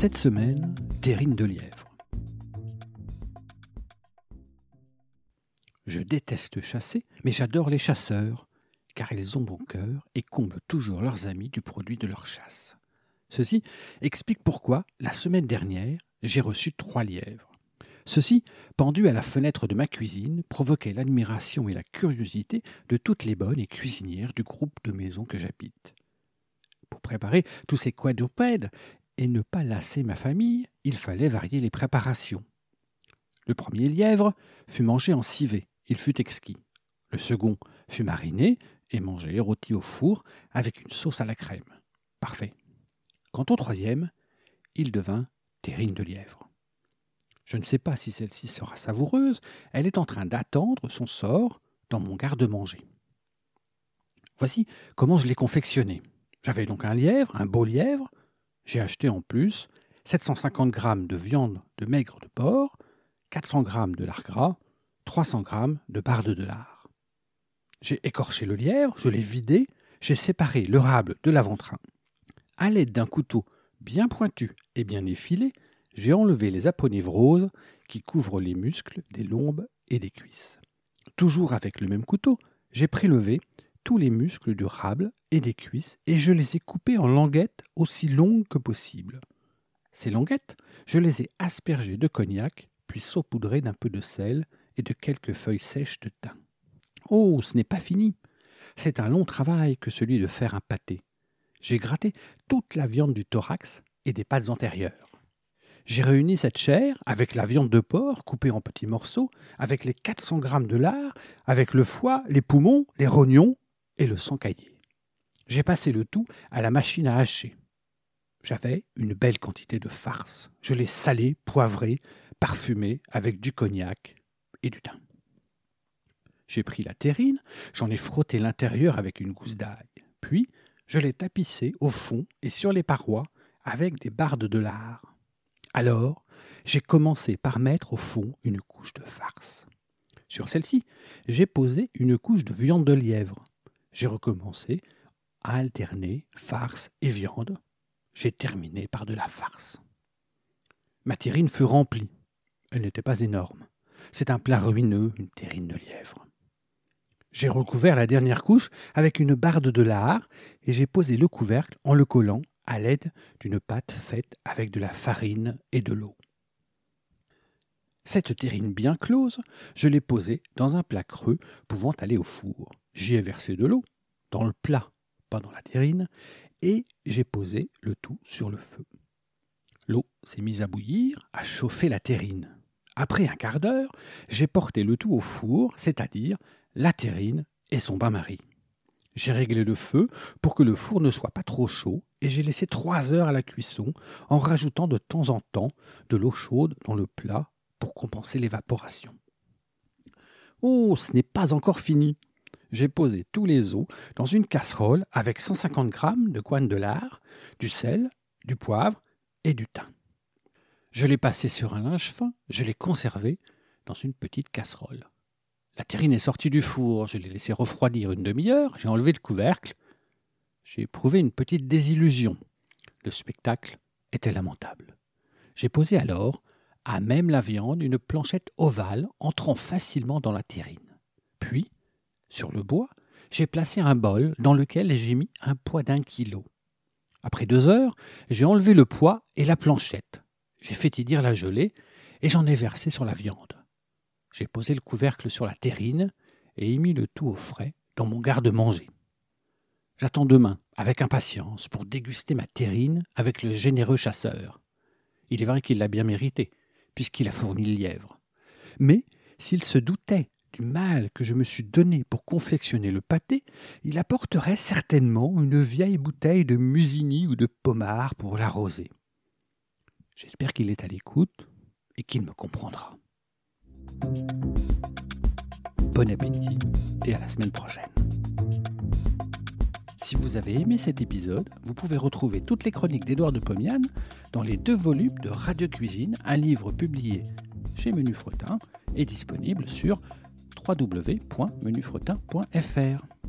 Cette semaine, terrine de lièvre. Je déteste chasser, mais j'adore les chasseurs, car ils ont bon cœur et comblent toujours leurs amis du produit de leur chasse. Ceci explique pourquoi, la semaine dernière, j'ai reçu trois lièvres. Ceux-ci, pendus à la fenêtre de ma cuisine, provoquaient l'admiration et la curiosité de toutes les bonnes et cuisinières du groupe de maisons que j'habite. Pour préparer tous ces quadrupèdes et ne pas lasser ma famille, il fallait varier les préparations. Le premier lièvre fut mangé en civet, il fut exquis. Le second fut mariné et mangé rôti au four avec une sauce à la crème. Parfait. Quant au troisième, il devint terrine de lièvre. Je ne sais pas si celle-ci sera savoureuse, elle est en train d'attendre son sort dans mon garde-manger. Voici comment je l'ai confectionné. J'avais donc un lièvre, un beau lièvre. J'ai acheté en plus 750 g de viande de maigre de porc, 400 g de lard gras, 300 g de barde de lard. J'ai écorché le lièvre, je l'ai vidé, j'ai séparé le rable de l'avant-train. À l'aide d'un couteau bien pointu et bien effilé, j'ai enlevé les aponévroses qui couvrent les muscles des lombes et des cuisses. Toujours avec le même couteau, j'ai prélevé les muscles du rable et des cuisses et je les ai coupés en languettes aussi longues que possible. Ces languettes, je les ai aspergées de cognac, puis saupoudrées d'un peu de sel et de quelques feuilles sèches de thym. Oh, ce n'est pas fini. C'est un long travail que celui de faire un pâté. J'ai gratté toute la viande du thorax et des pattes antérieures. J'ai réuni cette chair avec la viande de porc coupée en petits morceaux, avec les 400 grammes de lard, avec le foie, les poumons, les rognons et le sang caillé. J'ai passé le tout à la machine à hacher. J'avais une belle quantité de farce. Je l'ai salé, poivré, parfumé avec du cognac, et du thym. J'ai pris la terrine, j'en ai frotté l'intérieur avec une gousse d'ail, puis je l'ai tapissé au fond et sur les parois avec des bardes de lard. Alors, j'ai commencé par mettre au fond une couche de farce. Sur celle-ci, j'ai posé une couche de viande de lièvre. J'ai recommencé à alterner farce et viande. J'ai terminé par de la farce. Ma terrine fut remplie. Elle n'était pas énorme. C'est un plat ruineux, une terrine de lièvre. J'ai recouvert la dernière couche avec une barde de lard et j'ai posé le couvercle en le collant à l'aide d'une pâte faite avec de la farine et de l'eau. Cette terrine bien close, je l'ai posée dans un plat creux pouvant aller au four. J'y versé de l'eau, dans le plat, pas dans la terrine, et j'ai posé le tout sur le feu. L'eau s'est mise à bouillir, à chauffer la terrine. Après un quart d'heure, j'ai porté le tout au four, c'est-à-dire la terrine et son bain-marie. J'ai réglé le feu pour que le four ne soit pas trop chaud et j'ai laissé trois heures à la cuisson en rajoutant de temps en temps de l'eau chaude dans le plat pour compenser l'évaporation. Oh, ce n'est pas encore fini. J'ai posé tous les os dans une casserole avec 150 g de coine de lard, du sel, du poivre et du thym. Je l'ai passé sur un linge fin, je l'ai conservé dans une petite casserole. La terrine est sortie du four, je l'ai laissé refroidir une demi-heure, j'ai enlevé le couvercle. J'ai éprouvé une petite désillusion. Le spectacle était lamentable. J'ai posé alors, à même la viande, une planchette ovale entrant facilement dans la terrine. Puis, sur le bois, j'ai placé un bol dans lequel j'ai mis un poids d'un kilo. Après deux heures, j'ai enlevé le poids et la planchette. J'ai fait tiédir la gelée et j'en ai versé sur la viande. J'ai posé le couvercle sur la terrine et ai mis le tout au frais dans mon garde-manger. J'attends demain, avec impatience, pour déguster ma terrine avec le généreux chasseur. Il est vrai qu'il l'a bien mérité, puisqu'il a fourni le lièvre. Mais s'il se doutait mal que je me suis donné pour confectionner le pâté, il apporterait certainement une vieille bouteille de musigny ou de pommard pour l'arroser. J'espère qu'il est à l'écoute et qu'il me comprendra. Bon appétit et à la semaine prochaine. Si vous avez aimé cet épisode, vous pouvez retrouver toutes les chroniques d'Édouard de Pomiane dans les deux volumes de Radio Cuisine, un livre publié chez Menu Fretin et disponible sur www.menufretin.fr.